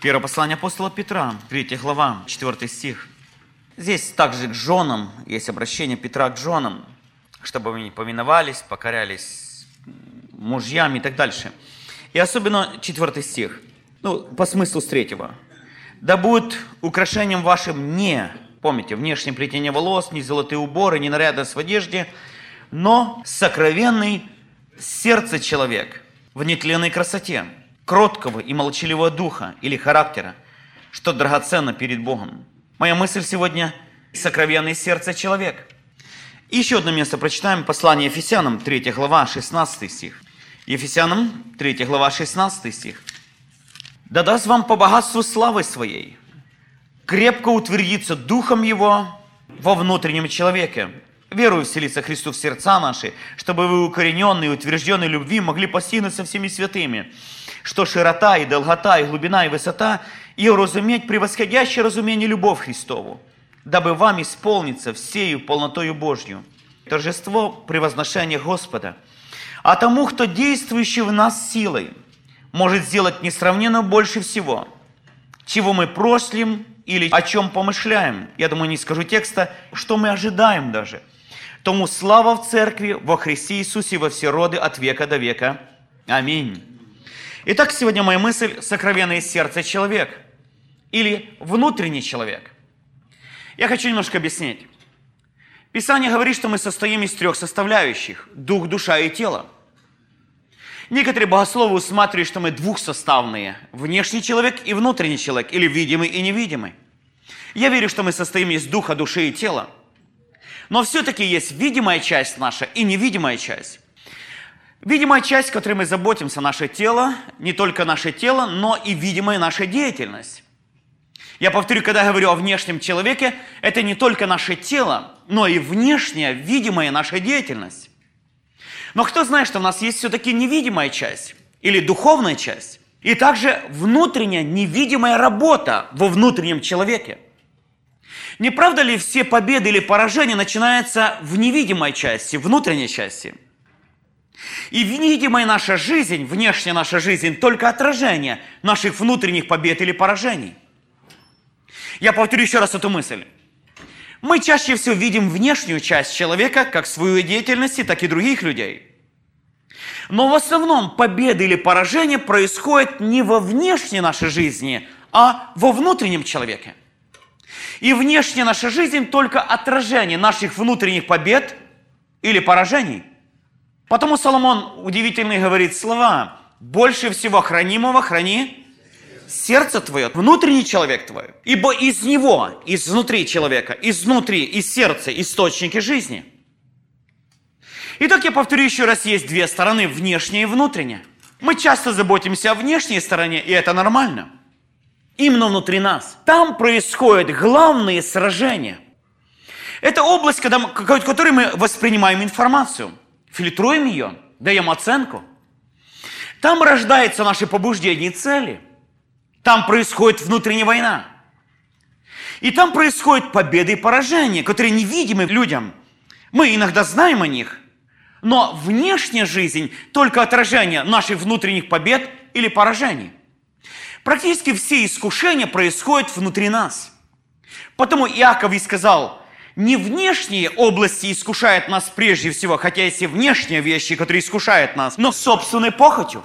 Первое послание апостола Петра, 3 глава, 4 стих. Здесь также к женам есть обращение Петра к женам, чтобы они повиновались, покорялись мужьям и так дальше. И особенно 4 стих, ну, по смыслу с третьего. «Да будет украшением вашим не, помните, внешнее плетение волос, не золотые уборы, не нарядность в одежде, но сокровенный сердце человек в нетленной красоте, кроткого и молчаливого духа или характера, что драгоценно перед Богом. Моя мысль сегодня – сокровенное сердце человек. И еще одно место прочитаем, послание Ефесянам, 3 глава, 16 стих. Ефесянам, 3 глава, 16 стих. «Да даст вам по богатству славы своей крепко утвердиться духом его во внутреннем человеке, верую вселиться Христу в сердца наши, чтобы вы укорененные утвержденные любви могли постигнуть со всеми святыми, что широта и долгота, и глубина, и высота, и разуметь превосходящее разумение любовь Христову, дабы вам исполниться всею полнотою Божью. Торжество превозношения Господа. А тому, кто действующий в нас силой, может сделать несравненно больше всего, чего мы прослим или о чем помышляем. Я думаю, не скажу текста, что мы ожидаем даже. Тому слава в церкви во Христе Иисусе во все роды от века до века. Аминь. Итак, сегодня моя мысль – сокровенное сердце человек или внутренний человек. Я хочу немножко объяснить. Писание говорит, что мы состоим из трех составляющих – дух, душа и тело. Некоторые богословы усматривают, что мы двухсоставные – внешний человек и внутренний человек, или видимый и невидимый. Я верю, что мы состоим из духа, души и тела. Но все-таки есть видимая часть наша и невидимая часть. Видимая часть, которой мы заботимся, наше тело, не только наше тело, но и видимая наша деятельность. Я повторю, когда я говорю о внешнем человеке, это не только наше тело, но и внешняя, видимая наша деятельность. Но кто знает, что у нас есть все-таки невидимая часть или духовная часть, и также внутренняя невидимая работа во внутреннем человеке. Не правда ли все победы или поражения начинаются в невидимой части, внутренней части – и видимая наша жизнь, внешняя наша жизнь, только отражение наших внутренних побед или поражений. Я повторю еще раз эту мысль. Мы чаще всего видим внешнюю часть человека, как свою деятельность, так и других людей. Но в основном победы или поражения происходят не во внешней нашей жизни, а во внутреннем человеке. И внешняя наша жизнь только отражение наших внутренних побед или поражений – Потому Соломон удивительный говорит слова. Больше всего хранимого храни сердце твое, внутренний человек твой. Ибо из него, изнутри человека, изнутри, из сердца источники жизни. Итак, я повторю еще раз, есть две стороны, внешняя и внутренняя. Мы часто заботимся о внешней стороне, и это нормально. Именно внутри нас. Там происходят главные сражения. Это область, когда, в которой мы воспринимаем информацию – фильтруем ее, даем оценку. Там рождаются наши побуждения и цели. Там происходит внутренняя война. И там происходят победы и поражения, которые невидимы людям. Мы иногда знаем о них, но внешняя жизнь только отражение наших внутренних побед или поражений. Практически все искушения происходят внутри нас. Потому Иаков и сказал, не внешние области искушают нас прежде всего, хотя есть и внешние вещи, которые искушают нас, но собственной похотью.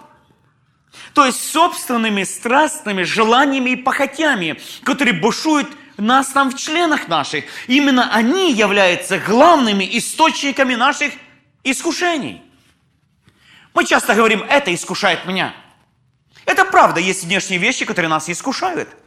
То есть собственными страстными желаниями и похотями, которые бушуют нас там в членах наших. Именно они являются главными источниками наших искушений. Мы часто говорим, это искушает меня. Это правда, есть внешние вещи, которые нас искушают –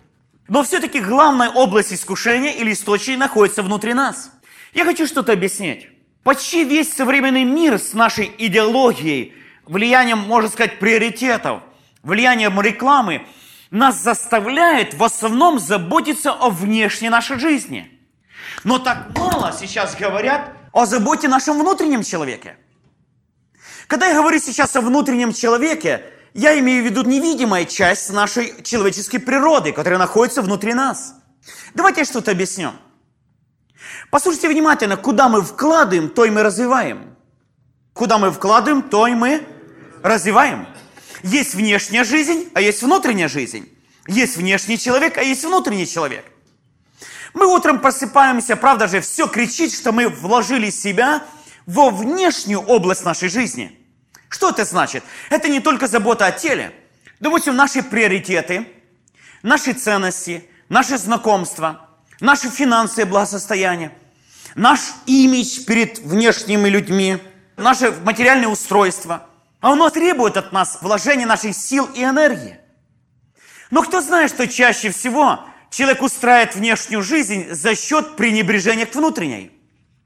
но все-таки главная область искушения или источника находится внутри нас. Я хочу что-то объяснить. Почти весь современный мир с нашей идеологией, влиянием, можно сказать, приоритетов, влиянием рекламы, нас заставляет в основном заботиться о внешней нашей жизни. Но так мало сейчас говорят о заботе нашем внутреннем человеке. Когда я говорю сейчас о внутреннем человеке, я имею в виду невидимая часть нашей человеческой природы, которая находится внутри нас. Давайте я что-то объясню. Послушайте внимательно, куда мы вкладываем, то и мы развиваем. Куда мы вкладываем, то и мы развиваем. Есть внешняя жизнь, а есть внутренняя жизнь. Есть внешний человек, а есть внутренний человек. Мы утром просыпаемся, правда же, все кричит, что мы вложили себя во внешнюю область нашей жизни. Что это значит? Это не только забота о теле. Допустим, наши приоритеты, наши ценности, наши знакомства, наши финансовые благосостояния, наш имидж перед внешними людьми, наше материальное устройство. А оно требует от нас вложения наших сил и энергии. Но кто знает, что чаще всего человек устраивает внешнюю жизнь за счет пренебрежения к внутренней?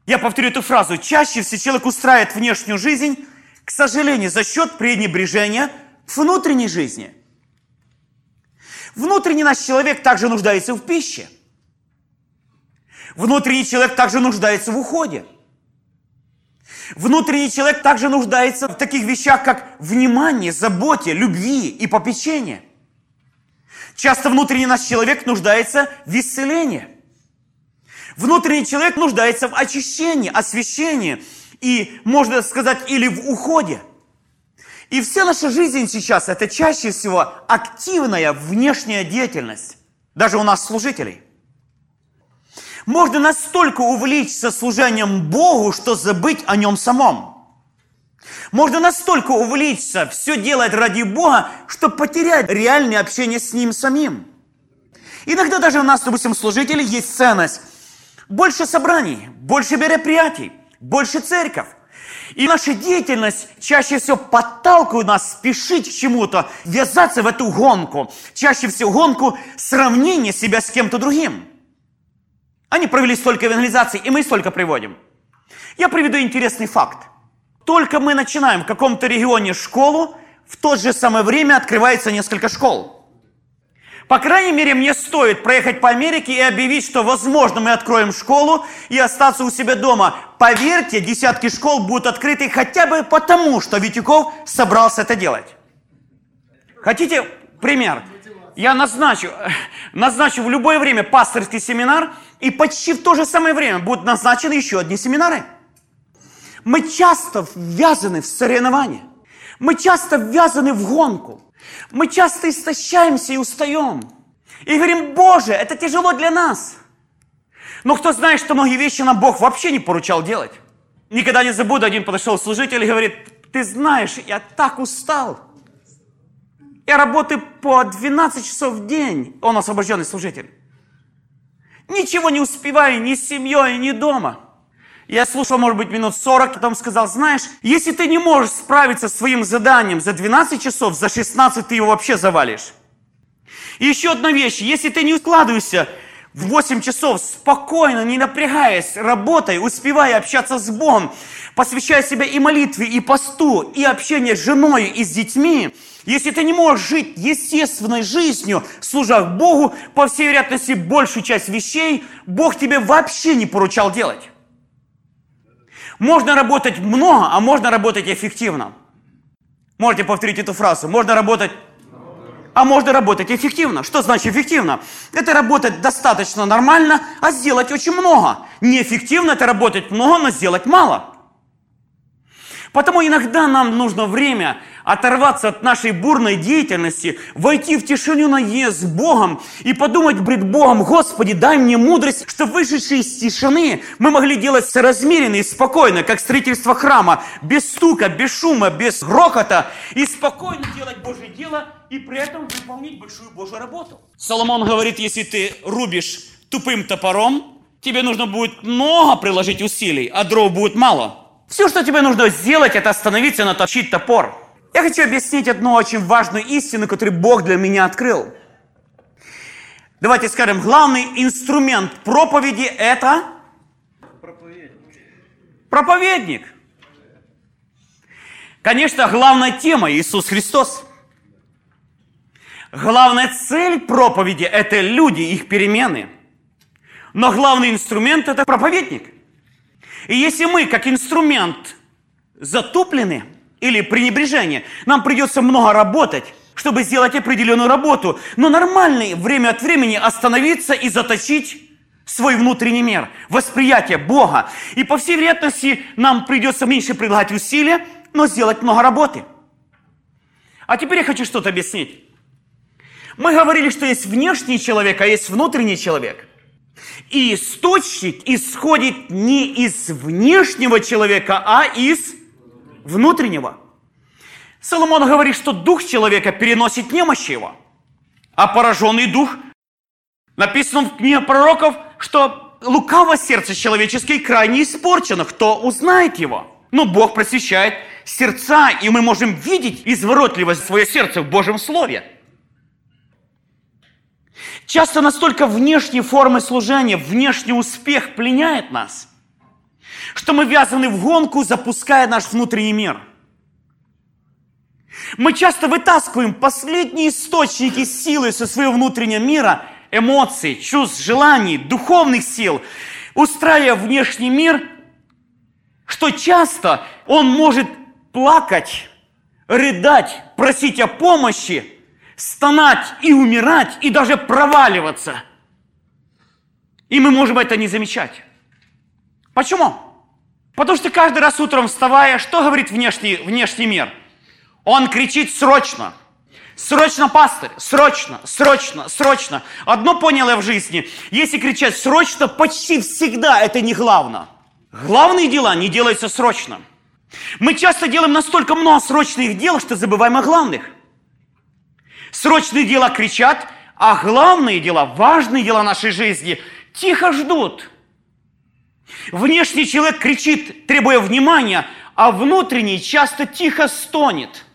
Я повторю эту фразу. Чаще всего человек устраивает внешнюю жизнь, к сожалению, за счет пренебрежения к внутренней жизни. Внутренний наш человек также нуждается в пище. Внутренний человек также нуждается в уходе. Внутренний человек также нуждается в таких вещах, как внимание, заботе, любви и попечение. Часто внутренний наш человек нуждается в исцелении. Внутренний человек нуждается в очищении, освящении и, можно сказать, или в уходе. И вся наша жизнь сейчас – это чаще всего активная внешняя деятельность. Даже у нас служителей – можно настолько увлечься служением Богу, что забыть о нем самом. Можно настолько увлечься, все делать ради Бога, что потерять реальное общение с Ним самим. Иногда даже у нас, допустим, служителей есть ценность. Больше собраний, больше мероприятий, больше церковь. И наша деятельность чаще всего подталкивает нас спешить к чему-то, ввязаться в эту гонку. Чаще всего гонку сравнения себя с кем-то другим. Они провели столько евангелизаций, и мы столько приводим. Я приведу интересный факт. Только мы начинаем в каком-то регионе школу, в то же самое время открывается несколько школ. По крайней мере, мне стоит проехать по Америке и объявить, что, возможно, мы откроем школу и остаться у себя дома. Поверьте, десятки школ будут открыты хотя бы потому, что Витюков собрался это делать. Хотите пример? Я назначу, назначу в любое время пасторский семинар, и почти в то же самое время будут назначены еще одни семинары. Мы часто ввязаны в соревнования. Мы часто ввязаны в гонку. Мы часто истощаемся и устаем. И говорим, Боже, это тяжело для нас. Но кто знает, что многие вещи нам Бог вообще не поручал делать. Никогда не забуду, один подошел служитель и говорит, ты знаешь, я так устал. Я работаю по 12 часов в день. Он освобожденный служитель. Ничего не успеваю ни с семьей, ни дома. Я слушал, может быть, минут 40, потом сказал, знаешь, если ты не можешь справиться с своим заданием за 12 часов, за 16 ты его вообще завалишь. И еще одна вещь, если ты не укладываешься в 8 часов спокойно, не напрягаясь, работай, успевая общаться с Богом, посвящая себя и молитве, и посту, и общению с женой, и с детьми, если ты не можешь жить естественной жизнью, служа Богу, по всей вероятности, большую часть вещей Бог тебе вообще не поручал делать. Можно работать много, а можно работать эффективно. Можете повторить эту фразу. Можно работать а можно работать эффективно. Что значит эффективно? Это работать достаточно нормально, а сделать очень много. Неэффективно это работать много, но сделать мало. Потому иногда нам нужно время оторваться от нашей бурной деятельности, войти в тишину наезд с Богом и подумать пред Богом, Господи, дай мне мудрость, чтобы вышедшие из тишины мы могли делать соразмеренно и спокойно, как строительство храма, без стука, без шума, без грохота, и спокойно делать Божье дело и при этом выполнить большую Божью работу. Соломон говорит, если ты рубишь тупым топором, тебе нужно будет много приложить усилий, а дров будет мало. Все, что тебе нужно сделать, это остановиться и наточить топор. Я хочу объяснить одну очень важную истину, которую Бог для меня открыл. Давайте скажем, главный инструмент проповеди – это проповедник. проповедник. Конечно, главная тема – Иисус Христос. Главная цель проповеди – это люди, их перемены. Но главный инструмент – это проповедник – и если мы, как инструмент, затуплены или пренебрежение, нам придется много работать, чтобы сделать определенную работу, но нормально время от времени остановиться и заточить свой внутренний мир, восприятие Бога. И по всей вероятности нам придется меньше прилагать усилия, но сделать много работы. А теперь я хочу что-то объяснить. Мы говорили, что есть внешний человек, а есть внутренний человек. И источник исходит не из внешнего человека, а из внутреннего. Соломон говорит, что дух человека переносит немощи его, а пораженный дух, написано в книге пророков, что лукаво сердце человеческое крайне испорчено, кто узнает его? Но Бог просвещает сердца, и мы можем видеть изворотливость свое сердце в Божьем Слове. Часто настолько внешние формы служения, внешний успех пленяет нас, что мы вязаны в гонку, запуская наш внутренний мир. Мы часто вытаскиваем последние источники силы со своего внутреннего мира, эмоций, чувств, желаний, духовных сил, устраивая внешний мир, что часто он может плакать, рыдать, просить о помощи, стонать и умирать, и даже проваливаться. И мы можем это не замечать. Почему? Потому что каждый раз утром вставая, что говорит внешний, внешний мир? Он кричит срочно. Срочно, пастырь, срочно, срочно, срочно. Одно понял я в жизни. Если кричать срочно, почти всегда это не главное. Главные дела не делаются срочно. Мы часто делаем настолько много срочных дел, что забываем о главных. Срочные дела кричат, а главные дела, важные дела нашей жизни тихо ждут. Внешний человек кричит, требуя внимания, а внутренний часто тихо стонет –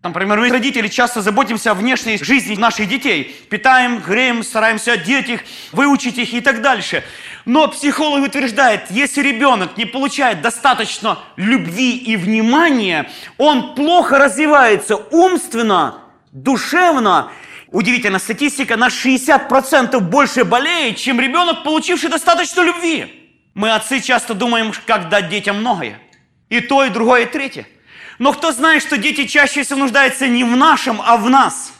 Например, мы, родители, часто заботимся о внешней жизни наших детей. Питаем, греем, стараемся одеть их, выучить их и так дальше. Но психолог утверждает, если ребенок не получает достаточно любви и внимания, он плохо развивается умственно, душевно. Удивительно, статистика на 60% больше болеет, чем ребенок, получивший достаточно любви. Мы, отцы, часто думаем, как дать детям многое. И то, и другое, и третье. Но кто знает, что дети чаще всего нуждаются не в нашем, а в нас.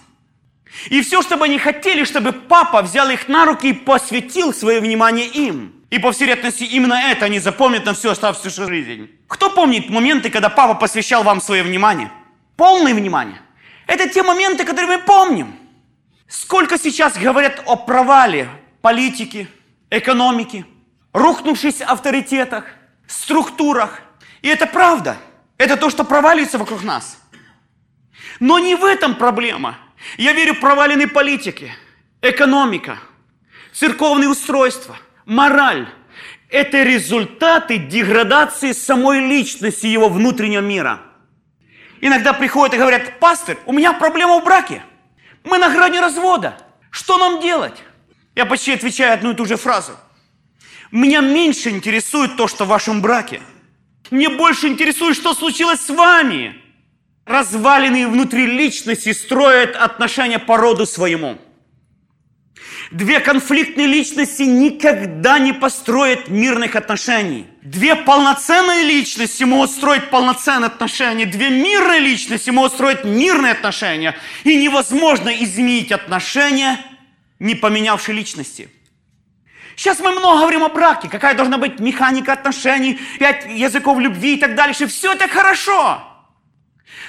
И все, что бы они хотели, чтобы папа взял их на руки и посвятил свое внимание им. И по всей вероятности именно это они запомнят на всю оставшуюся жизнь. Кто помнит моменты, когда папа посвящал вам свое внимание? Полное внимание. Это те моменты, которые мы помним. Сколько сейчас говорят о провале политики, экономики, рухнувших авторитетах, структурах. И это правда – это то, что проваливается вокруг нас. Но не в этом проблема. Я верю в проваленной политики, экономика, церковные устройства, мораль. Это результаты деградации самой личности его внутреннего мира. Иногда приходят и говорят, пастор, у меня проблема в браке. Мы на грани развода. Что нам делать? Я почти отвечаю одну и ту же фразу. Меня меньше интересует то, что в вашем браке – мне больше интересует, что случилось с вами. Разваленные внутри личности строят отношения по роду своему. Две конфликтные личности никогда не построят мирных отношений. Две полноценные личности могут строить полноценные отношения. Две мирные личности могут строить мирные отношения. И невозможно изменить отношения, не поменявшие личности. Сейчас мы много говорим о браке, какая должна быть механика отношений, пять языков любви и так дальше. Все это хорошо.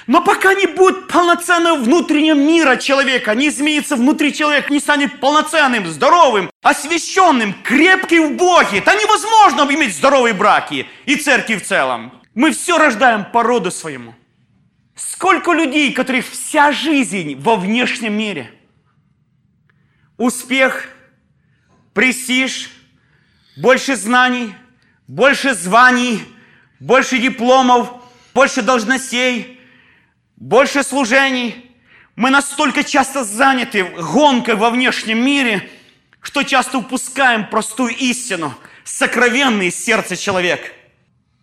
Но пока не будет полноценного внутреннего мира человека, не изменится внутри человека, не станет полноценным, здоровым, освященным, крепким в Боге, это невозможно иметь здоровые браки и церкви в целом. Мы все рождаем по роду своему. Сколько людей, которых вся жизнь во внешнем мире. Успех – престиж, больше знаний, больше званий, больше дипломов, больше должностей, больше служений. Мы настолько часто заняты гонкой во внешнем мире, что часто упускаем простую истину, сокровенный сердце человека,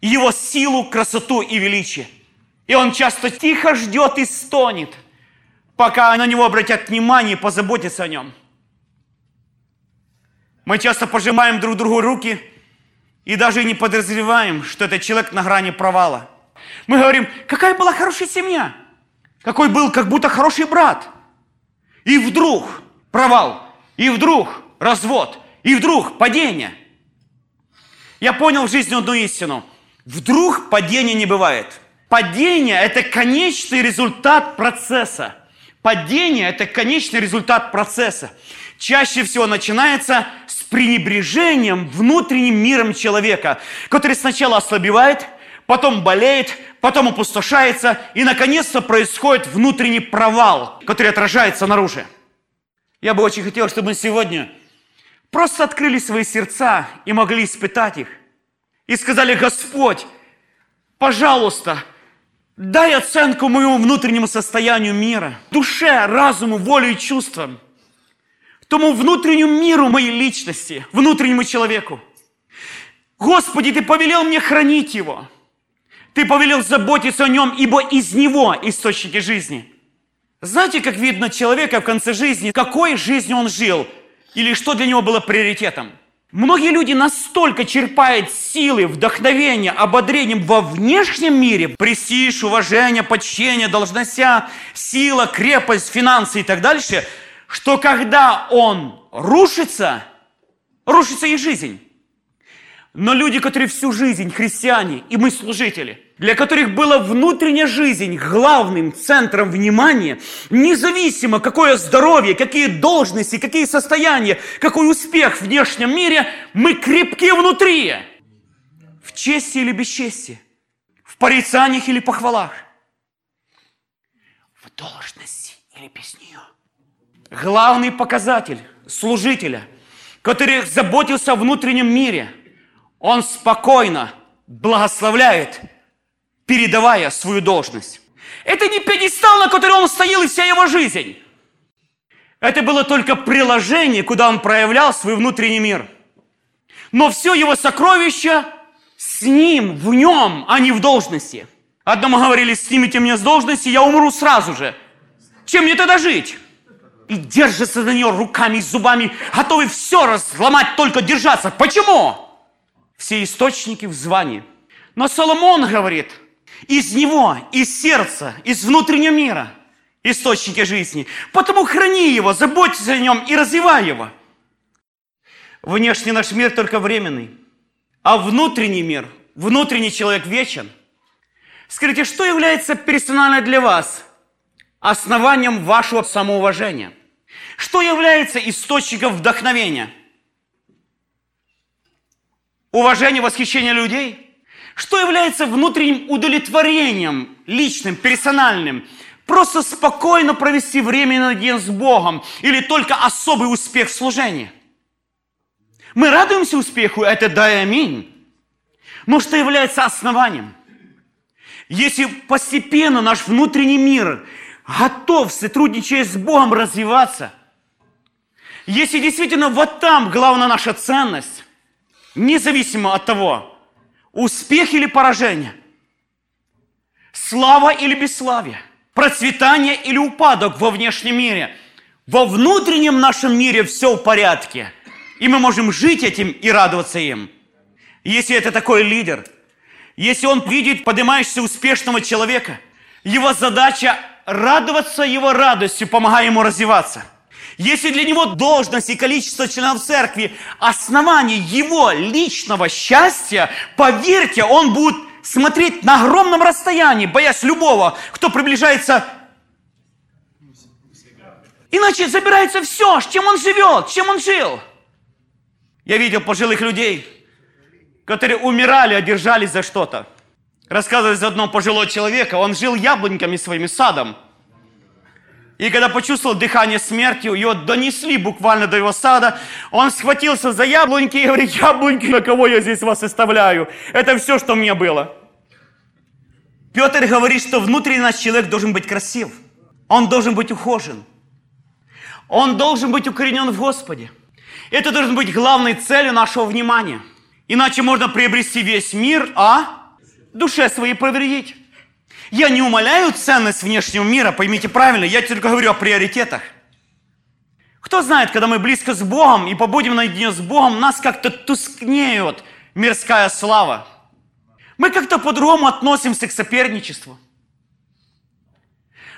его силу, красоту и величие. И он часто тихо ждет и стонет, пока на него обратят внимание и позаботятся о нем – мы часто пожимаем друг другу руки и даже не подозреваем, что этот человек на грани провала. Мы говорим, какая была хорошая семья, какой был как будто хороший брат. И вдруг провал, и вдруг развод, и вдруг падение. Я понял в жизни одну истину. Вдруг падения не бывает. Падение – это конечный результат процесса. Падение – это конечный результат процесса. Чаще всего начинается с пренебрежением внутренним миром человека, который сначала ослабевает, потом болеет, потом опустошается, и, наконец-то, происходит внутренний провал, который отражается наружу. Я бы очень хотел, чтобы мы сегодня просто открыли свои сердца и могли испытать их. И сказали, Господь, пожалуйста, дай оценку моему внутреннему состоянию мира, душе, разуму, воле и чувствам, тому внутреннему миру моей личности, внутреннему человеку. Господи, Ты повелел мне хранить его. Ты повелел заботиться о нем, ибо из него источники жизни. Знаете, как видно человека в конце жизни, какой жизнью он жил, или что для него было приоритетом? Многие люди настолько черпают силы, вдохновения, ободрением во внешнем мире, престиж, уважение, почтение, должностя, сила, крепость, финансы и так дальше, что когда он рушится, рушится и жизнь. Но люди, которые всю жизнь христиане, и мы служители, для которых была внутренняя жизнь главным центром внимания, независимо какое здоровье, какие должности, какие состояния, какой успех в внешнем мире, мы крепки внутри. В чести или бесчестии, в порицаниях или похвалах, в должности или без нее. Главный показатель служителя, который заботился о внутреннем мире – он спокойно благословляет, передавая свою должность. Это не пьедестал, на котором он стоял и вся его жизнь. Это было только приложение, куда он проявлял свой внутренний мир. Но все его сокровище с ним, в нем, а не в должности. Одному говорили, снимите меня с должности, я умру сразу же. Чем мне тогда жить? И держится за нее руками и зубами, готовы все разломать, только держаться. Почему? Все источники в звании. Но Соломон говорит, из него, из сердца, из внутреннего мира источники жизни. Потому храни его, заботься о нем и развивай его. Внешний наш мир только временный, а внутренний мир, внутренний человек вечен. Скажите, что является персонально для вас основанием вашего самоуважения? Что является источником вдохновения – уважение, восхищение людей? Что является внутренним удовлетворением, личным, персональным? Просто спокойно провести время наедине с Богом или только особый успех в служении? Мы радуемся успеху, это да и аминь. Но что является основанием? Если постепенно наш внутренний мир готов, сотрудничая с Богом, развиваться, если действительно вот там главная наша ценность, независимо от того, успех или поражение, слава или бесславие, процветание или упадок во внешнем мире, во внутреннем нашем мире все в порядке. И мы можем жить этим и радоваться им. Если это такой лидер, если он видит поднимающегося успешного человека, его задача радоваться его радостью, помогая ему развиваться – если для него должность и количество членов церкви основание его личного счастья, поверьте, он будет смотреть на огромном расстоянии, боясь любого, кто приближается. Иначе забирается все, чем он живет, чем он жил. Я видел пожилых людей, которые умирали, одержались за что-то. Рассказывали за одного пожилого человека, он жил яблоньками своим садом – и когда почувствовал дыхание смерти, его донесли буквально до его сада, он схватился за яблоньки и говорит, яблоньки, на кого я здесь вас оставляю? Это все, что мне было. Петр говорит, что внутренний наш человек должен быть красив. Он должен быть ухожен. Он должен быть укоренен в Господе. Это должен быть главной целью нашего внимания. Иначе можно приобрести весь мир, а душе своей повредить. Я не умоляю ценность внешнего мира, поймите правильно, я только говорю о приоритетах. Кто знает, когда мы близко с Богом и побудем наедине с Богом, нас как-то тускнеет мирская слава. Мы как-то по-другому относимся к соперничеству.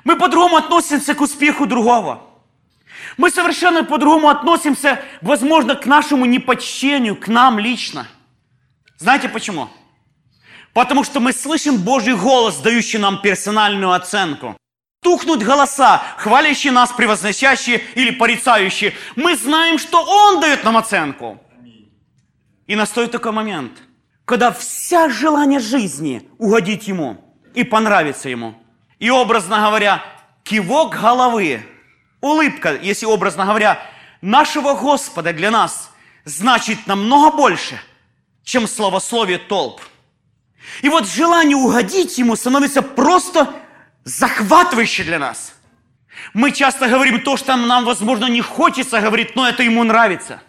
Мы по-другому относимся к успеху другого. Мы совершенно по-другому относимся, возможно, к нашему непочтению, к нам лично. Знаете почему? Потому что мы слышим Божий голос, дающий нам персональную оценку. тухнут голоса, хвалящие нас, превозносящие или порицающие. Мы знаем, что Он дает нам оценку. И настает такой момент, когда вся желание жизни угодить Ему и понравиться Ему. И образно говоря, кивок головы, улыбка, если образно говоря, нашего Господа для нас значит намного больше, чем словословие толп. И вот желание угодить Ему становится просто захватывающе для нас. Мы часто говорим то, что нам, возможно, не хочется говорить, но это Ему нравится.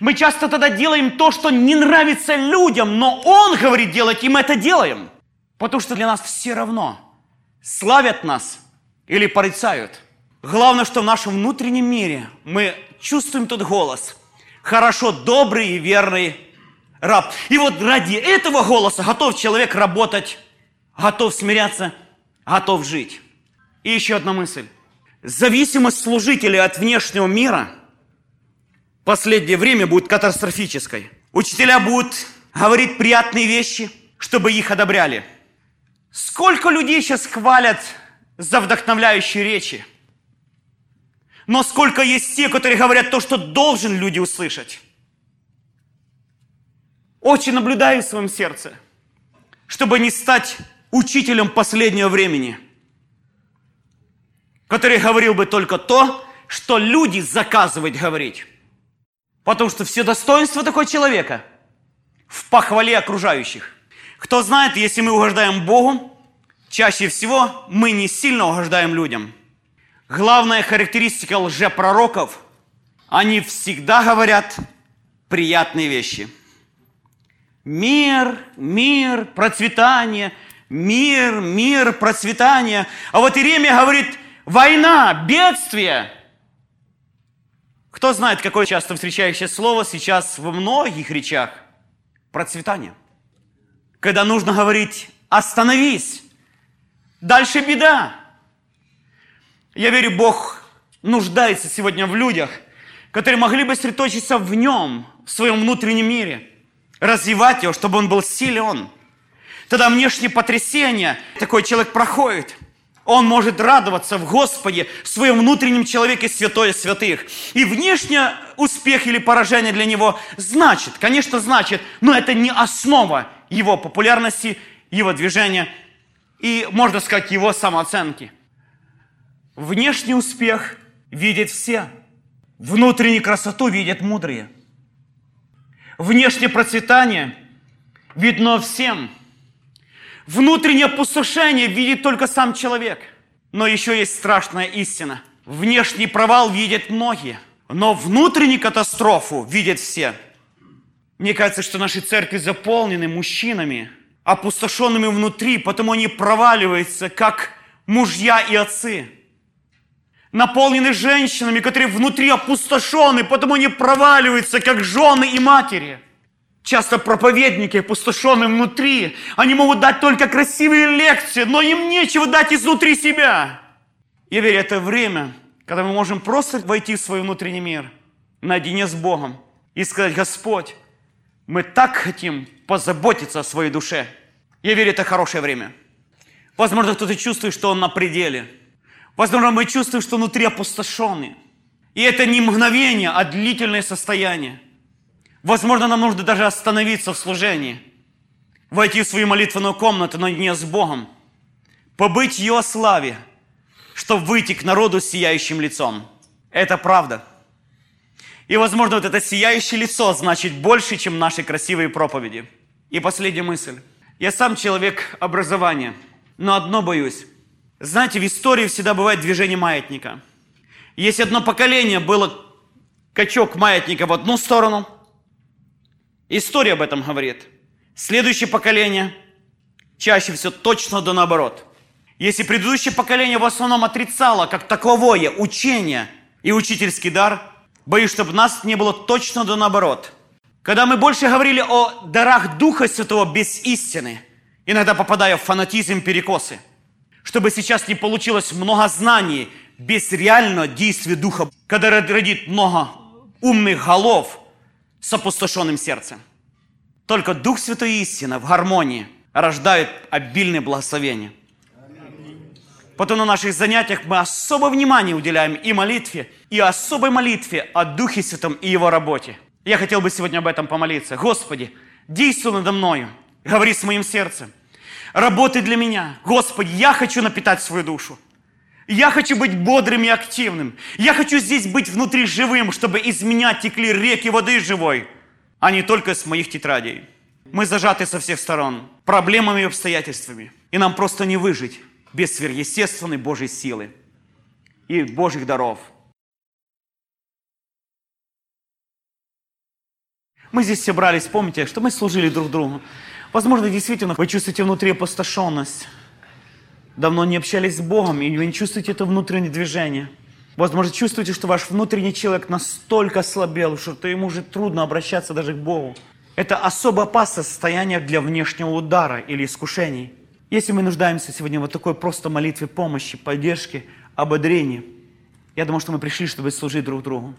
Мы часто тогда делаем то, что не нравится людям, но Он говорит делать, и мы это делаем. Потому что для нас все равно, славят нас или порицают. Главное, что в нашем внутреннем мире мы чувствуем тот голос. Хорошо, добрый и верный раб. И вот ради этого голоса готов человек работать, готов смиряться, готов жить. И еще одна мысль. Зависимость служителей от внешнего мира в последнее время будет катастрофической. Учителя будут говорить приятные вещи, чтобы их одобряли. Сколько людей сейчас хвалят за вдохновляющие речи. Но сколько есть те, которые говорят то, что должен люди услышать. Очень наблюдаю в своем сердце, чтобы не стать учителем последнего времени, который говорил бы только то, что люди заказывают говорить. Потому что все достоинства такого человека в похвале окружающих. Кто знает, если мы угождаем Богу, чаще всего мы не сильно угождаем людям. Главная характеристика лжепророков – они всегда говорят приятные вещи. Мир, мир, процветание, мир, мир, процветание. А вот Иеремия говорит, война, бедствие. Кто знает, какое часто встречающее слово сейчас во многих речах? Процветание. Когда нужно говорить «остановись», Дальше беда. Я верю, Бог нуждается сегодня в людях, которые могли бы сосредоточиться в Нем, в своем внутреннем мире, развивать его, чтобы он был силен. Тогда внешние потрясения такой человек проходит. Он может радоваться в Господе, в своем внутреннем человеке святое святых. И внешний успех или поражение для него значит, конечно, значит, но это не основа его популярности, его движения – и, можно сказать, его самооценки. Внешний успех видят все. Внутреннюю красоту видят мудрые. Внешнее процветание видно всем. Внутреннее опустошение видит только сам человек. Но еще есть страшная истина. Внешний провал видят многие, но внутреннюю катастрофу видят все. Мне кажется, что наши церкви заполнены мужчинами, опустошенными внутри, потому они проваливаются, как мужья и отцы. Наполнены женщинами, которые внутри опустошены, потому они проваливаются, как жены и матери. Часто проповедники, опустошенные внутри, они могут дать только красивые лекции, но им нечего дать изнутри себя. Я верю, это время, когда мы можем просто войти в свой внутренний мир, наедине с Богом, и сказать, Господь, мы так хотим позаботиться о своей душе. Я верю, это хорошее время. Возможно, кто-то чувствует, что он на пределе. Возможно, мы чувствуем, что внутри опустошенный. И это не мгновение, а длительное состояние. Возможно, нам нужно даже остановиться в служении, войти в свою молитвенную комнату наедине с Богом, побыть в Его славе, чтобы выйти к народу с сияющим лицом. Это правда. И, возможно, вот это сияющее лицо значит больше, чем наши красивые проповеди. И последняя мысль. Я сам человек образования, но одно боюсь. Знаете, в истории всегда бывает движение маятника. Есть одно поколение, было качок маятника в одну сторону. История об этом говорит. Следующее поколение чаще всего точно да наоборот. Если предыдущее поколение в основном отрицало как таковое учение и учительский дар – Боюсь, чтобы нас не было точно да наоборот. Когда мы больше говорили о дарах Духа Святого без истины, иногда попадая в фанатизм, перекосы, чтобы сейчас не получилось много знаний без реального действия Духа, когда родит много умных голов с опустошенным сердцем. Только Дух Святой истина в гармонии рождает обильное благословение. Потом на наших занятиях мы особое внимание уделяем и молитве, и особой молитве о Духе Святом и Его работе. Я хотел бы сегодня об этом помолиться. Господи, действуй надо мною, говори с моим сердцем. Работай для меня. Господи, я хочу напитать свою душу. Я хочу быть бодрым и активным. Я хочу здесь быть внутри живым, чтобы из меня текли реки воды живой, а не только с моих тетрадей. Мы зажаты со всех сторон проблемами и обстоятельствами. И нам просто не выжить без сверхъестественной Божьей силы и Божьих даров. Мы здесь собрались, помните, что мы служили друг другу. Возможно, действительно, вы чувствуете внутри опустошенность. Давно не общались с Богом, и вы не чувствуете это внутреннее движение. Возможно, чувствуете, что ваш внутренний человек настолько ослабел, что ему уже трудно обращаться даже к Богу. Это особо опасное состояние для внешнего удара или искушений. Если мы нуждаемся сегодня в вот такой просто молитве помощи, поддержки, ободрении, я думаю, что мы пришли, чтобы служить друг другу.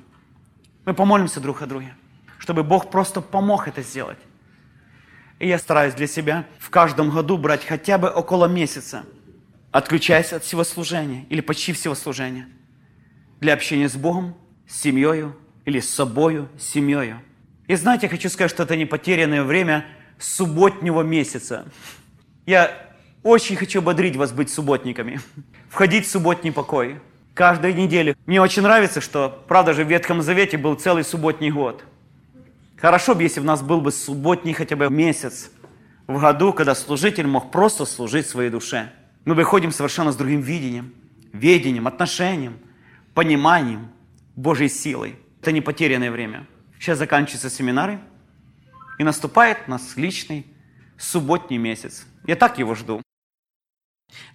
Мы помолимся друг о друге, чтобы Бог просто помог это сделать. И я стараюсь для себя в каждом году брать хотя бы около месяца, отключаясь от всего служения или почти всего служения, для общения с Богом, с семьей или с собою, с семьей. И знаете, я хочу сказать, что это не потерянное время субботнего месяца. Я очень хочу ободрить вас быть субботниками, входить в субботний покой. Каждой неделе. Мне очень нравится, что, правда же, в Ветхом Завете был целый субботний год. Хорошо бы, если у нас был бы субботний хотя бы месяц в году, когда служитель мог просто служить своей душе. Мы выходим совершенно с другим видением, ведением, отношением, пониманием Божьей силой. Это не потерянное время. Сейчас заканчиваются семинары, и наступает нас личный субботний месяц. Я так его жду.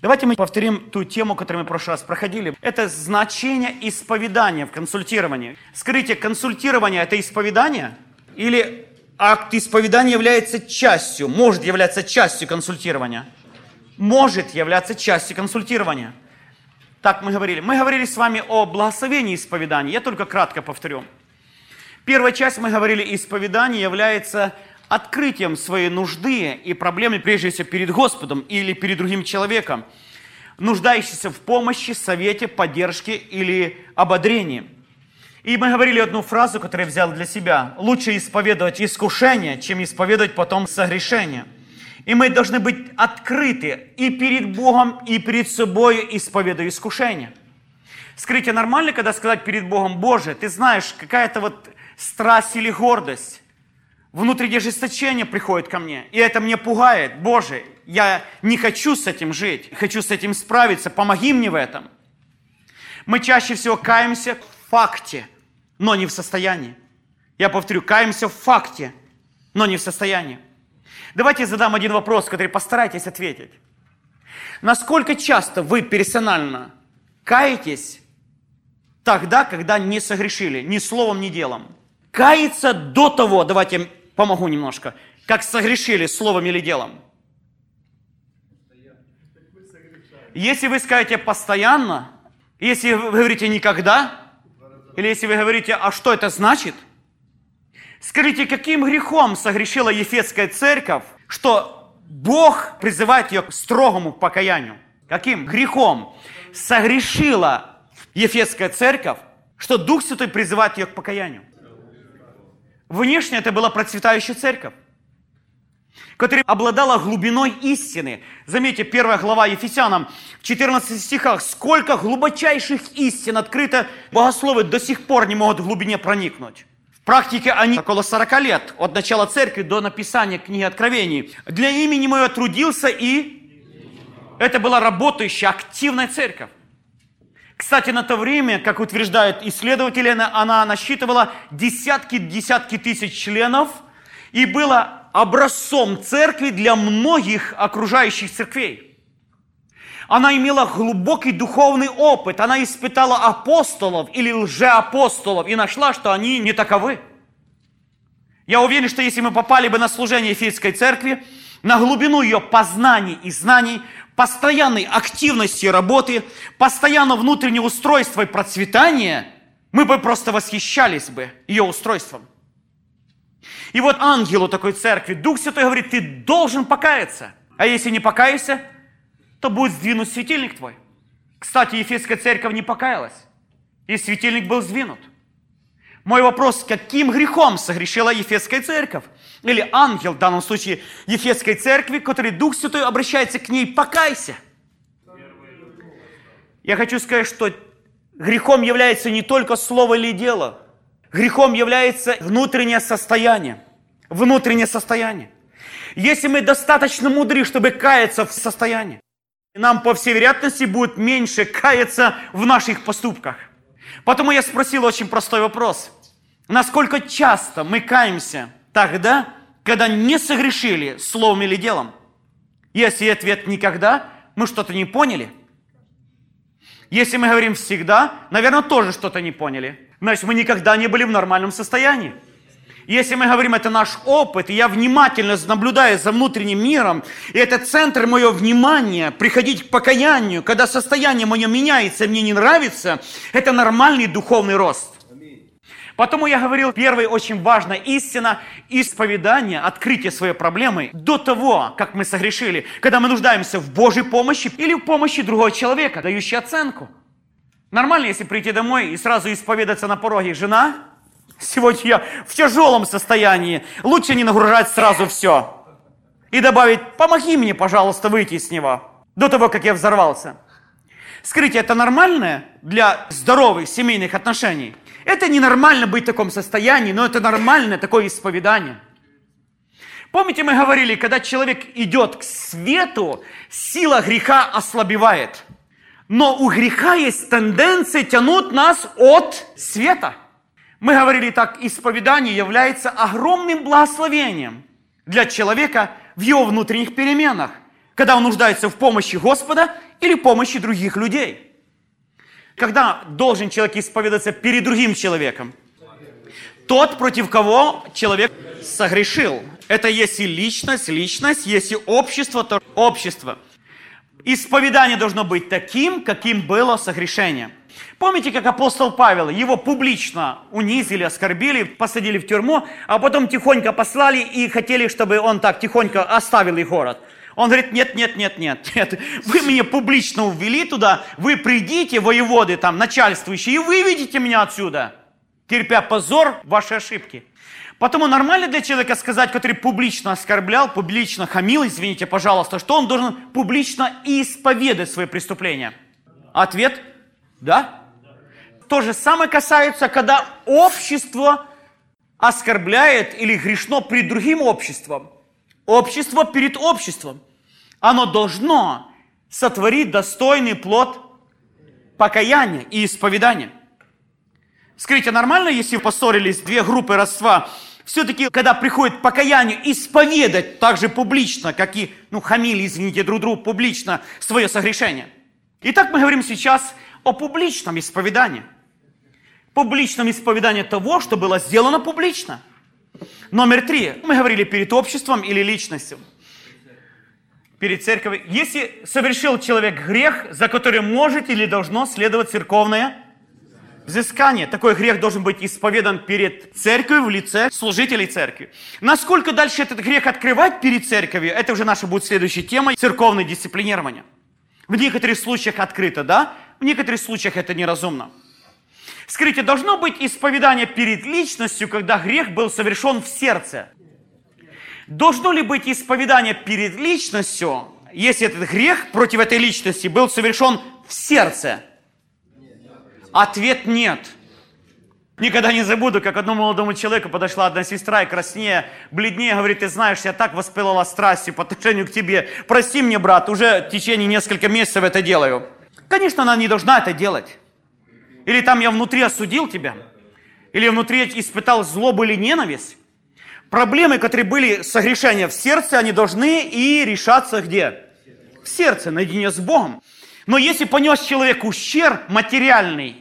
Давайте мы повторим ту тему, которую мы в прошлый раз проходили. Это значение исповедания в консультировании. Скажите, консультирование – это исповедание? Или акт исповедания является частью, может являться частью консультирования? Может являться частью консультирования. Так мы говорили. Мы говорили с вами о благословении исповедания. Я только кратко повторю. Первая часть мы говорили, исповедание является открытием своей нужды и проблемы, прежде всего, перед Господом или перед другим человеком, нуждающийся в помощи, совете, поддержке или ободрении. И мы говорили одну фразу, которую я взял для себя. Лучше исповедовать искушение, чем исповедовать потом согрешение. И мы должны быть открыты и перед Богом, и перед собой, исповедуя искушение. Скажите, нормально, когда сказать перед Богом, Боже, ты знаешь, какая-то вот страсть или гордость, внутреннее ожесточение приходит ко мне, и это мне пугает. Боже, я не хочу с этим жить, хочу с этим справиться, помоги мне в этом. Мы чаще всего каемся в факте, но не в состоянии. Я повторю, каемся в факте, но не в состоянии. Давайте задам один вопрос, который постарайтесь ответить. Насколько часто вы персонально каетесь тогда, когда не согрешили, ни словом, ни делом? Каяться до того, давайте помогу немножко. Как согрешили словом или делом? Если вы скажете постоянно, если вы говорите никогда, или если вы говорите, а что это значит? Скажите, каким грехом согрешила Ефесская церковь, что Бог призывает ее к строгому покаянию? Каким грехом согрешила Ефесская церковь, что Дух Святой призывает ее к покаянию? Внешне это была процветающая церковь, которая обладала глубиной истины. Заметьте, первая глава Ефесянам в 14 стихах. Сколько глубочайших истин открыто, богословы до сих пор не могут в глубине проникнуть. В практике они около 40 лет, от начала церкви до написания книги Откровений. Для имени моего трудился и это была работающая, активная церковь. Кстати, на то время, как утверждают исследователи, она насчитывала десятки-десятки тысяч членов и была образцом церкви для многих окружающих церквей. Она имела глубокий духовный опыт, она испытала апостолов или лжеапостолов и нашла, что они не таковы. Я уверен, что если мы попали бы на служение Ефесской церкви, на глубину ее познаний и знаний, постоянной активности работы, постоянно внутреннего устройства и процветания, мы бы просто восхищались бы ее устройством. И вот ангелу такой церкви Дух Святой говорит, ты должен покаяться. А если не покаешься, то будет сдвинут светильник твой. Кстати, Ефесская церковь не покаялась, и светильник был сдвинут. Мой вопрос, каким грехом согрешила Ефесская церковь? Или ангел, в данном случае Ефесской церкви, который Дух Святой обращается к ней, покайся. Я хочу сказать, что грехом является не только слово или дело. Грехом является внутреннее состояние. Внутреннее состояние. Если мы достаточно мудры, чтобы каяться в состоянии, нам, по всей вероятности, будет меньше каяться в наших поступках. Потому я спросил очень простой вопрос. Насколько часто мы каемся тогда, когда не согрешили словом или делом? Если ответ никогда, мы что-то не поняли. Если мы говорим всегда, наверное, тоже что-то не поняли. Значит, мы никогда не были в нормальном состоянии. Если мы говорим, это наш опыт, и я внимательно наблюдаю за внутренним миром, и это центр моего внимания, приходить к покаянию, когда состояние мое меняется, мне не нравится, это нормальный духовный рост. Потому я говорил, первая очень важная истина – исповедание, открытие своей проблемы до того, как мы согрешили, когда мы нуждаемся в Божьей помощи или в помощи другого человека, дающей оценку. Нормально, если прийти домой и сразу исповедаться на пороге жена – Сегодня я в тяжелом состоянии. Лучше не нагружать сразу все. И добавить, помоги мне, пожалуйста, выйти с него. До того, как я взорвался. Скажите, это нормально для здоровых семейных отношений? Это ненормально быть в таком состоянии, но это нормальное такое исповедание. Помните, мы говорили, когда человек идет к свету, сила греха ослабевает. Но у греха есть тенденция тянуть нас от света. Мы говорили так, исповедание является огромным благословением для человека в его внутренних переменах, когда он нуждается в помощи Господа или помощи других людей. Когда должен человек исповедаться перед другим человеком? Тот, против кого человек согрешил. Это если личность, личность, если общество, то общество. Исповедание должно быть таким, каким было согрешение – Помните, как апостол Павел, его публично унизили, оскорбили, посадили в тюрьму, а потом тихонько послали и хотели, чтобы он так тихонько оставил их город. Он говорит, нет, нет, нет, нет, нет, вы меня публично увели туда, вы придите, воеводы там, начальствующие, и выведите меня отсюда, терпя позор вашей ошибки. Потому нормально для человека сказать, который публично оскорблял, публично хамил, извините, пожалуйста, что он должен публично исповедать свои преступления? Ответ – да. То же самое касается, когда общество оскорбляет или грешно перед другим обществом. Общество перед обществом. Оно должно сотворить достойный плод покаяния и исповедания. Скажите, нормально, если поссорились две группы родства, все-таки, когда приходит покаяние, исповедать так же публично, как и, ну, хамили, извините, друг другу публично свое согрешение. Итак, мы говорим сейчас о публичном исповедании публичном исповедании того, что было сделано публично. Номер три. Мы говорили перед обществом или личностью. Перед церковью. Если совершил человек грех, за которым может или должно следовать церковное взыскание, такой грех должен быть исповедан перед церковью в лице служителей церкви. Насколько дальше этот грех открывать перед церковью, это уже наша будет следующая тема, церковное дисциплинирование. В некоторых случаях открыто, да? В некоторых случаях это неразумно. Скажите, должно быть исповедание перед личностью, когда грех был совершен в сердце? Должно ли быть исповедание перед личностью, если этот грех против этой личности был совершен в сердце? Ответ нет. Никогда не забуду, как одному молодому человеку подошла одна сестра и краснее, бледнее, говорит, ты знаешь, я так воспылала страстью по отношению к тебе. Прости мне, брат, уже в течение нескольких месяцев это делаю. Конечно, она не должна это делать. Или там я внутри осудил тебя? Или внутри испытал злобу или ненависть? Проблемы, которые были согрешения в сердце, они должны и решаться где? В сердце, наедине с Богом. Но если понес человек ущерб материальный,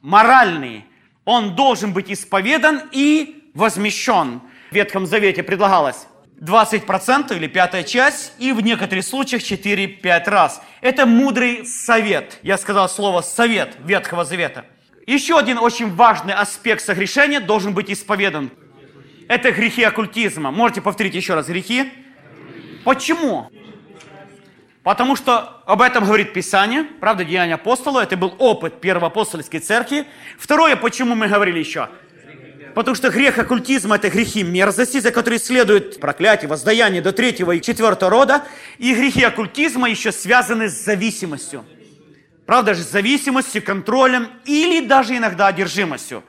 моральный, он должен быть исповедан и возмещен. В Ветхом Завете предлагалось 20% или пятая часть, и в некоторых случаях 4-5 раз. Это мудрый совет. Я сказал слово совет Ветхого Завета. Еще один очень важный аспект согрешения должен быть исповедан. Это грехи оккультизма. Можете повторить еще раз. Грехи? Почему? Потому что об этом говорит Писание, правда, Деяния апостола, это был опыт первоапостольской церкви. Второе, почему мы говорили еще? Потому что грех оккультизма – это грехи мерзости, за которые следует проклятие, воздаяние до третьего и четвертого рода. И грехи оккультизма еще связаны с зависимостью. Правда же, с зависимостью, контролем или даже иногда одержимостью.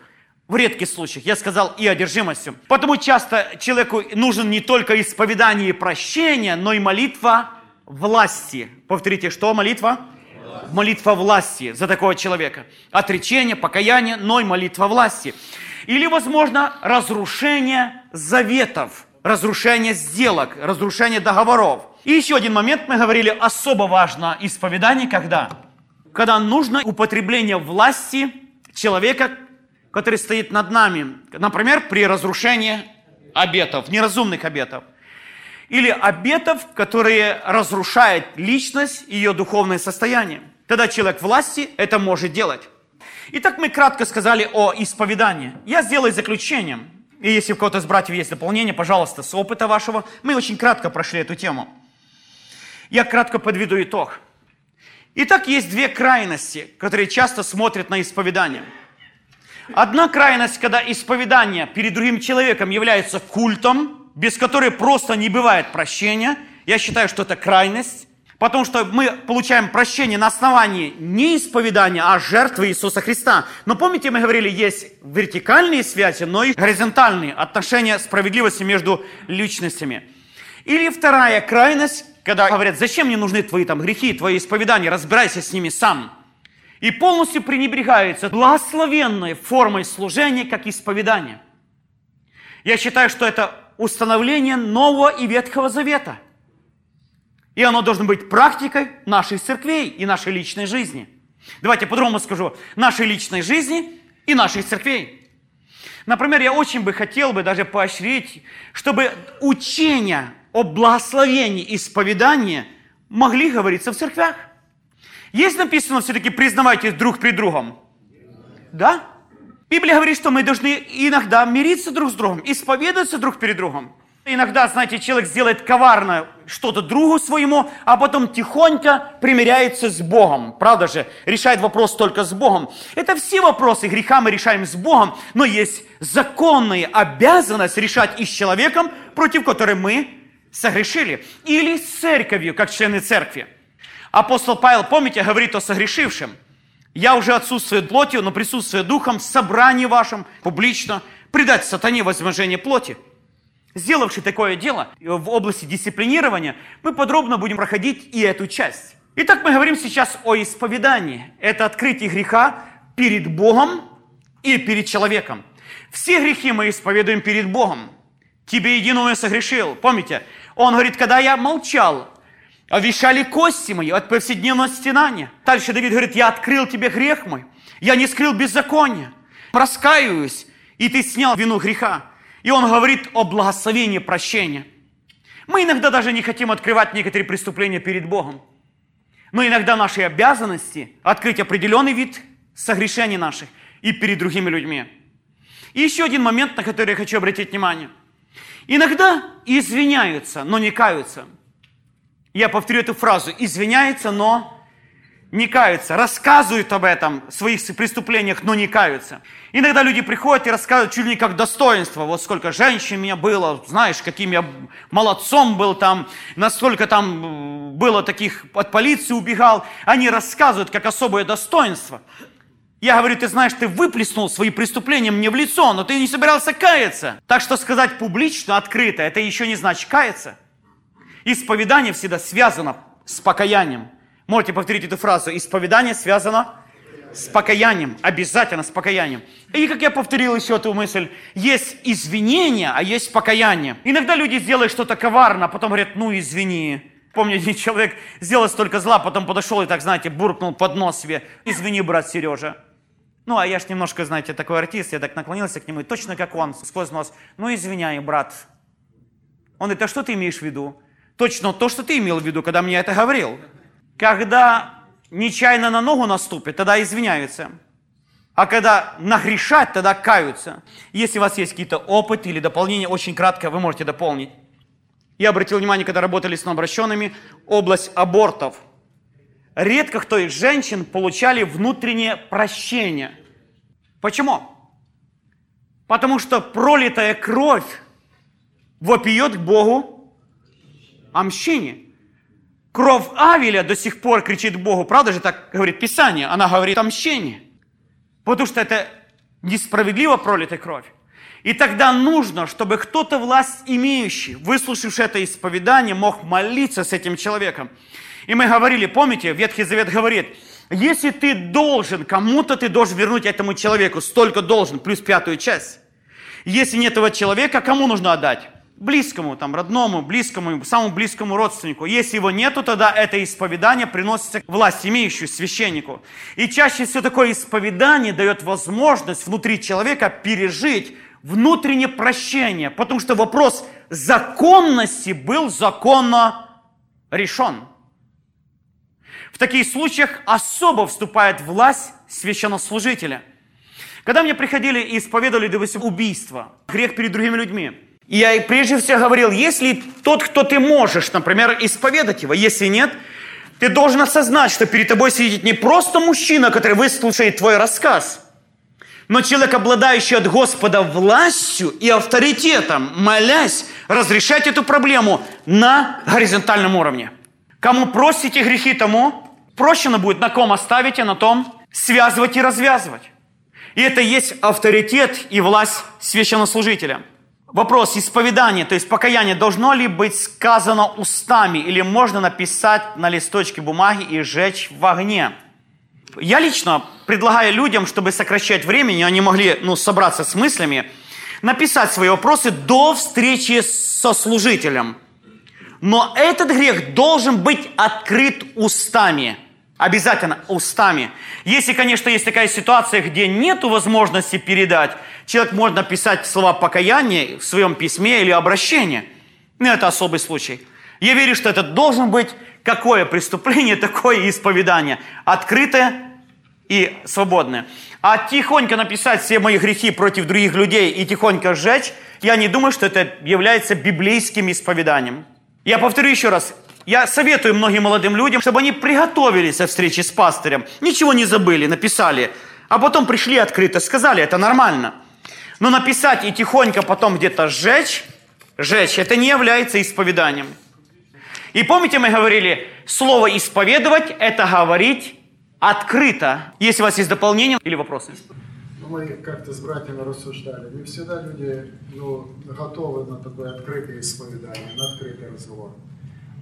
В редких случаях, я сказал, и одержимостью. Потому часто человеку нужен не только исповедание и прощение, но и молитва власти. Повторите, что молитва? Власть. Молитва власти за такого человека. Отречение, покаяние, но и молитва власти. Или, возможно, разрушение заветов, разрушение сделок, разрушение договоров. И еще один момент, мы говорили, особо важно исповедание, когда? Когда нужно употребление власти человека, который стоит над нами. Например, при разрушении обетов, неразумных обетов. Или обетов, которые разрушают личность и ее духовное состояние. Тогда человек власти это может делать. Итак, мы кратко сказали о исповедании. Я сделаю заключением. И если у кого-то из братьев есть дополнение, пожалуйста, с опыта вашего. Мы очень кратко прошли эту тему. Я кратко подведу итог. Итак, есть две крайности, которые часто смотрят на исповедание. Одна крайность, когда исповедание перед другим человеком является культом, без которой просто не бывает прощения. Я считаю, что это крайность. Потому что мы получаем прощение на основании не исповедания, а жертвы Иисуса Христа. Но помните, мы говорили, есть вертикальные связи, но и горизонтальные отношения справедливости между личностями. Или вторая крайность, когда говорят, зачем мне нужны твои там грехи, твои исповедания, разбирайся с ними сам. И полностью пренебрегается благословенной формой служения, как исповедание. Я считаю, что это установление Нового и Ветхого Завета – и оно должно быть практикой наших церквей и нашей личной жизни. Давайте по-другому скажу. Нашей личной жизни и наших церквей. Например, я очень бы хотел бы даже поощрить, чтобы учения о благословении и исповедании могли говориться в церквях. Есть написано все-таки признавайтесь друг при другом? Да? Библия говорит, что мы должны иногда мириться друг с другом, исповедоваться друг перед другом. Иногда, знаете, человек сделает коварно что-то другу своему, а потом тихонько примиряется с Богом. Правда же? Решает вопрос только с Богом. Это все вопросы греха мы решаем с Богом, но есть законная обязанность решать и с человеком, против которого мы согрешили. Или с церковью, как члены церкви. Апостол Павел, помните, говорит о согрешившем. Я уже отсутствую плотью, но присутствую духом в собрании вашем публично предать сатане возможение плоти сделавший такое дело в области дисциплинирования, мы подробно будем проходить и эту часть. Итак, мы говорим сейчас о исповедании. Это открытие греха перед Богом и перед человеком. Все грехи мы исповедуем перед Богом. Тебе единого согрешил. Помните? Он говорит, когда я молчал, овещали кости мои от повседневного стенания. Дальше Давид говорит, я открыл тебе грех мой. Я не скрыл беззакония. Раскаиваюсь, и ты снял вину греха. И он говорит о благословении прощения. Мы иногда даже не хотим открывать некоторые преступления перед Богом. Но иногда наши обязанности открыть определенный вид согрешений наших и перед другими людьми. И еще один момент, на который я хочу обратить внимание. Иногда извиняются, но не каются. Я повторю эту фразу. Извиняются, но не каются, рассказывают об этом, своих преступлениях, но не каются. Иногда люди приходят и рассказывают чуть ли не как достоинство. Вот сколько женщин у меня было, знаешь, каким я молодцом был там, насколько там э, было таких, от полиции убегал. Они рассказывают как особое достоинство. Я говорю, ты знаешь, ты выплеснул свои преступления мне в лицо, но ты не собирался каяться. Так что сказать публично, открыто, это еще не значит каяться. Исповедание всегда связано с покаянием. Можете повторить эту фразу. Исповедание связано с покаянием. Обязательно с покаянием. И как я повторил еще эту мысль, есть извинение, а есть покаяние. Иногда люди сделают что-то коварно, а потом говорят, ну извини. Помню, один человек сделал столько зла, потом подошел и так, знаете, буркнул под нос себе. Извини, брат Сережа. Ну, а я ж немножко, знаете, такой артист, я так наклонился к нему, и точно как он, сквозь нос. Ну, извиняй, брат. Он говорит, а что ты имеешь в виду? Точно то, что ты имел в виду, когда мне это говорил. Когда нечаянно на ногу наступит, тогда извиняются. А когда нагрешать, тогда каются. Если у вас есть какие-то опыт или дополнения, очень кратко вы можете дополнить. я обратил внимание, когда работали с новообращенными, область абортов. Редко кто из женщин получали внутреннее прощение. Почему? Потому что пролитая кровь вопиет к Богу о мщении. Кровь Авеля до сих пор кричит Богу. Правда же так говорит Писание? Она говорит о. Потому что это несправедливо пролитая кровь. И тогда нужно, чтобы кто-то власть имеющий, выслушавший это исповедание, мог молиться с этим человеком. И мы говорили, помните, Ветхий Завет говорит, если ты должен, кому-то ты должен вернуть этому человеку, столько должен, плюс пятую часть. Если нет этого человека, кому нужно отдать? Близкому, там, родному, близкому, самому близкому родственнику. Если его нету, тогда это исповедание приносится власть имеющую, священнику. И чаще всего такое исповедание дает возможность внутри человека пережить внутреннее прощение, потому что вопрос законности был законно решен. В таких случаях особо вступает власть священнослужителя. Когда мне приходили и исповедовали, допустим, убийство, грех перед другими людьми, и я прежде всего говорил, если тот, кто ты можешь, например, исповедать его, если нет, ты должен осознать, что перед тобой сидит не просто мужчина, который выслушает твой рассказ, но человек, обладающий от Господа властью и авторитетом, молясь, разрешать эту проблему на горизонтальном уровне. Кому просите грехи, тому прощено будет, на ком оставите, на том связывать и развязывать. И это есть авторитет и власть священнослужителя – Вопрос исповедания, то есть покаяние, должно ли быть сказано устами или можно написать на листочке бумаги и сжечь в огне? Я лично предлагаю людям, чтобы сокращать времени, они могли ну, собраться с мыслями, написать свои вопросы до встречи со служителем. Но этот грех должен быть открыт устами – Обязательно устами. Если, конечно, есть такая ситуация, где нет возможности передать, человек может написать слова покаяния в своем письме или обращении. Но это особый случай. Я верю, что это должен быть какое преступление, такое исповедание. Открытое и свободное. А тихонько написать все мои грехи против других людей и тихонько сжечь, я не думаю, что это является библейским исповеданием. Я повторю еще раз, я советую многим молодым людям, чтобы они приготовились о встрече с пастырем. Ничего не забыли, написали. А потом пришли открыто, сказали, это нормально. Но написать и тихонько потом где-то сжечь, сжечь, это не является исповеданием. И помните, мы говорили, слово «исповедовать» – это говорить открыто. Если у вас есть дополнения или вопросы? Ну, мы как-то с братьями рассуждали. Не всегда люди ну, готовы на такое открытое исповедание, на открытый разговор.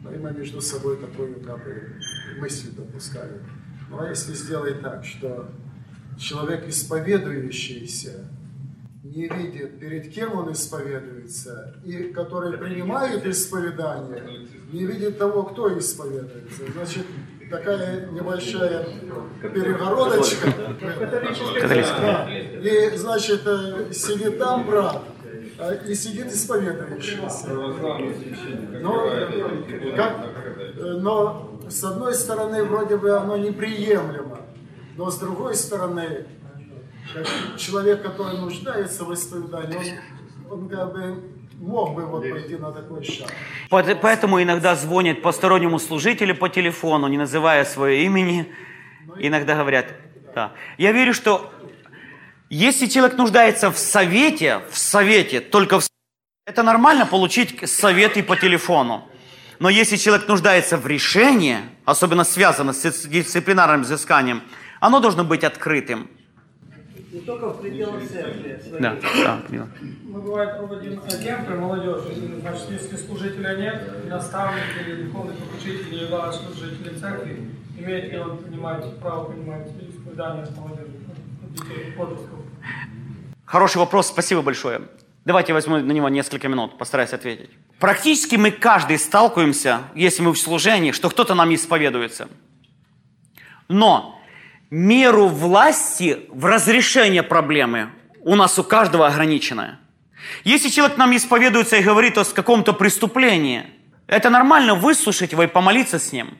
Но и мы между собой такую как бы, мысль допускали. Ну а если сделать так, что человек исповедующийся не видит, перед кем он исповедуется, и который принимает исповедание, не видит того, кто исповедуется. Значит, такая небольшая перегородочка. Да. И, значит, э, сидит там брат, и сидит исповедующийся. Но, как, но с одной стороны, вроде бы оно неприемлемо, но с другой стороны, человек, который нуждается в исповедании, он, он как бы мог бы вот пойти на такой шаг. Поэтому иногда звонят постороннему служителю по телефону, не называя свое имени. Иногда говорят, да. Я верю, что если человек нуждается в совете, в совете, только в это нормально получить советы по телефону. Но если человек нуждается в решении, особенно связано с дисциплинарным взысканием, оно должно быть открытым. Не только в пределах церкви. Да, да, да. Мы бывает проводим кемпы молодежи, значит, если служителя нет, наставник или духовный попечитель не является служителем церкви, имеет ли он принимать, право принимать исповедание молодежи, детей, подростков? Хороший вопрос, спасибо большое. Давайте возьму на него несколько минут, постараюсь ответить. Практически мы каждый сталкиваемся, если мы в служении, что кто-то нам исповедуется. Но меру власти в разрешение проблемы у нас у каждого ограниченная. Если человек нам исповедуется и говорит о каком-то преступлении, это нормально выслушать его и помолиться с ним.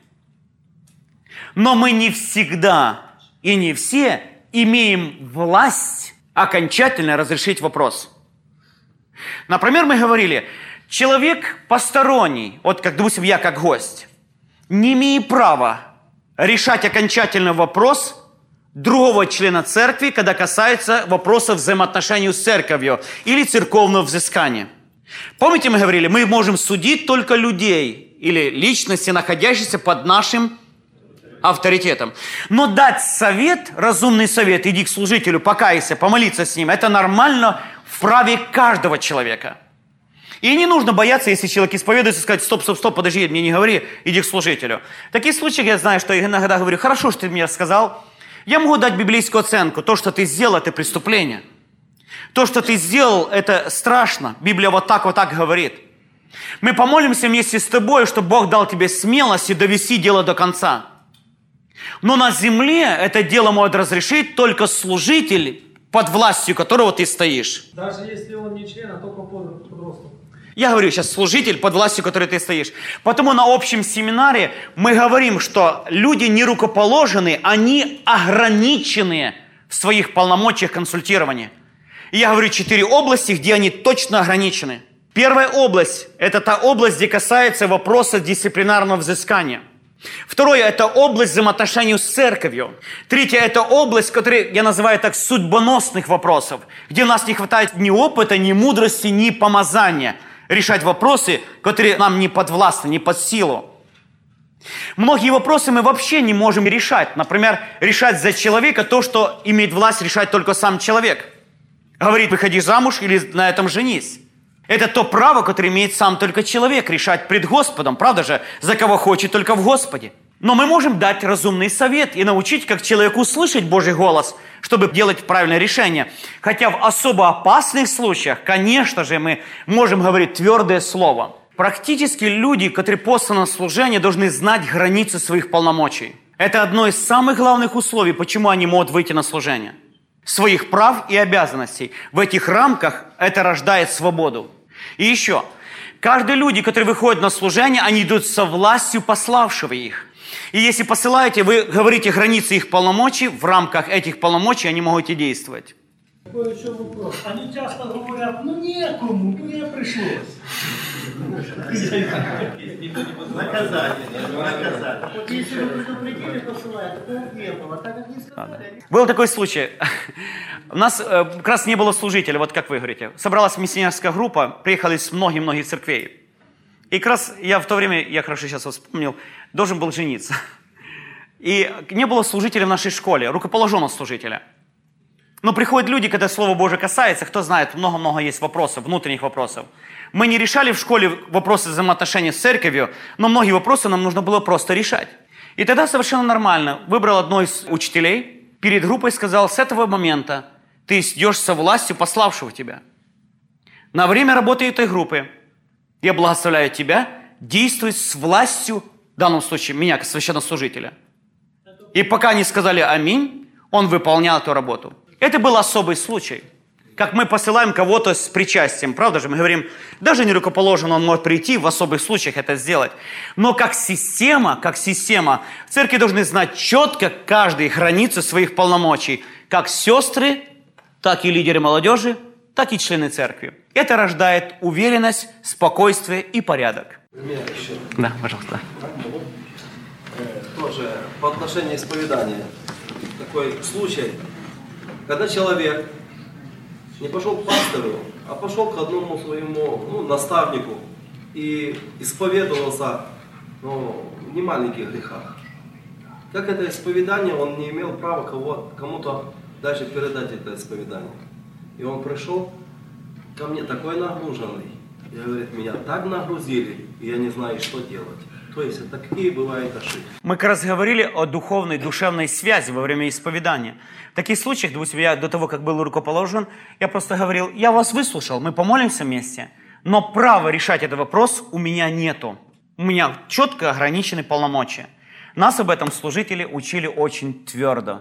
Но мы не всегда и не все имеем власть окончательно разрешить вопрос. Например, мы говорили, Человек посторонний, вот как, допустим, я как гость, не имеет права решать окончательный вопрос другого члена церкви, когда касается вопросов взаимоотношений с церковью или церковного взыскания. Помните, мы говорили, мы можем судить только людей или личности, находящиеся под нашим авторитетом. Но дать совет, разумный совет, иди к служителю, покайся, помолиться с ним, это нормально в праве каждого человека. И не нужно бояться, если человек исповедуется, сказать, стоп, стоп, стоп, подожди, мне не говори, иди к служителю. В таких случаях я знаю, что я иногда говорю, хорошо, что ты мне сказал, я могу дать библейскую оценку, то, что ты сделал, это преступление. То, что ты сделал, это страшно. Библия вот так, вот так говорит. Мы помолимся вместе с тобой, чтобы Бог дал тебе смелость и довести дело до конца. Но на земле это дело может разрешить только служитель, под властью которого ты стоишь. Даже если он не член, а только под, под ростом. Я говорю сейчас служитель, под властью которой ты стоишь. Потому на общем семинаре мы говорим, что люди не рукоположены, они ограничены в своих полномочиях консультирования. И я говорю четыре области, где они точно ограничены. Первая область – это та область, где касается вопроса дисциплинарного взыскания. Второе – это область взаимоотношений с церковью. Третье – это область, которую я называю так судьбоносных вопросов, где у нас не хватает ни опыта, ни мудрости, ни помазания решать вопросы, которые нам не подвластны, не под силу. Многие вопросы мы вообще не можем решать. Например, решать за человека то, что имеет власть решать только сам человек. Говорит, выходи замуж или на этом женись. Это то право, которое имеет сам только человек, решать пред Господом, правда же, за кого хочет только в Господе. Но мы можем дать разумный совет и научить как человеку услышать Божий голос, чтобы делать правильное решение. Хотя в особо опасных случаях, конечно же, мы можем говорить твердое слово. Практически люди, которые посланы на служение, должны знать границы своих полномочий. Это одно из самых главных условий, почему они могут выйти на служение. Своих прав и обязанностей. В этих рамках это рождает свободу. И еще, каждые люди, которые выходят на служение, они идут со властью пославшего их. И если посылаете, вы говорите границы их полномочий, в рамках этих полномочий они могут и действовать. Такой еще вопрос. Они часто говорят, ну некому, мне пришлось. Наказание, наказание. Вот если вы предупредили, посылают, такого не было. Так как не сказали, Был такой случай. У нас э, как раз не было служителя, вот как вы говорите. Собралась миссионерская группа, приехали с многих-многих церквей. И как раз я в то время, я хорошо сейчас вспомнил, должен был жениться. И не было служителя в нашей школе, рукоположенного служителя. Но приходят люди, когда Слово Божие касается, кто знает, много-много есть вопросов, внутренних вопросов. Мы не решали в школе вопросы взаимоотношений с церковью, но многие вопросы нам нужно было просто решать. И тогда совершенно нормально выбрал одно из учителей, перед группой сказал, с этого момента ты идешь со властью пославшего тебя. На время работы этой группы я благословляю тебя действовать с властью, в данном случае меня, как священнослужителя. И пока не сказали «Аминь», он выполнял эту работу. Это был особый случай. Как мы посылаем кого-то с причастием, правда же? Мы говорим, даже не рукоположен, он может прийти в особых случаях это сделать. Но как система, как система, церкви должны знать четко каждый границы своих полномочий. Как сестры, так и лидеры молодежи, так и члены церкви. Это рождает уверенность, спокойствие и порядок. Еще Да, пожалуйста. тоже по отношению исповедания. Такой случай, когда человек не пошел к пастору, а пошел к одному своему ну, наставнику и исповедовался ну, в немаленьких грехах. Как это исповедание, он не имел права кого, кому-то дальше передать это исповедание. И он пришел ко мне такой нагруженный. И говорит, меня так нагрузили, и я не знаю, что делать. То есть, это какие бывают ошибки. Мы как раз говорили о духовной, душевной связи во время исповедания. В таких случаях, допустим, я до того, как был рукоположен, я просто говорил, я вас выслушал, мы помолимся вместе, но права решать этот вопрос у меня нету. У меня четко ограничены полномочия. Нас об этом служители учили очень твердо.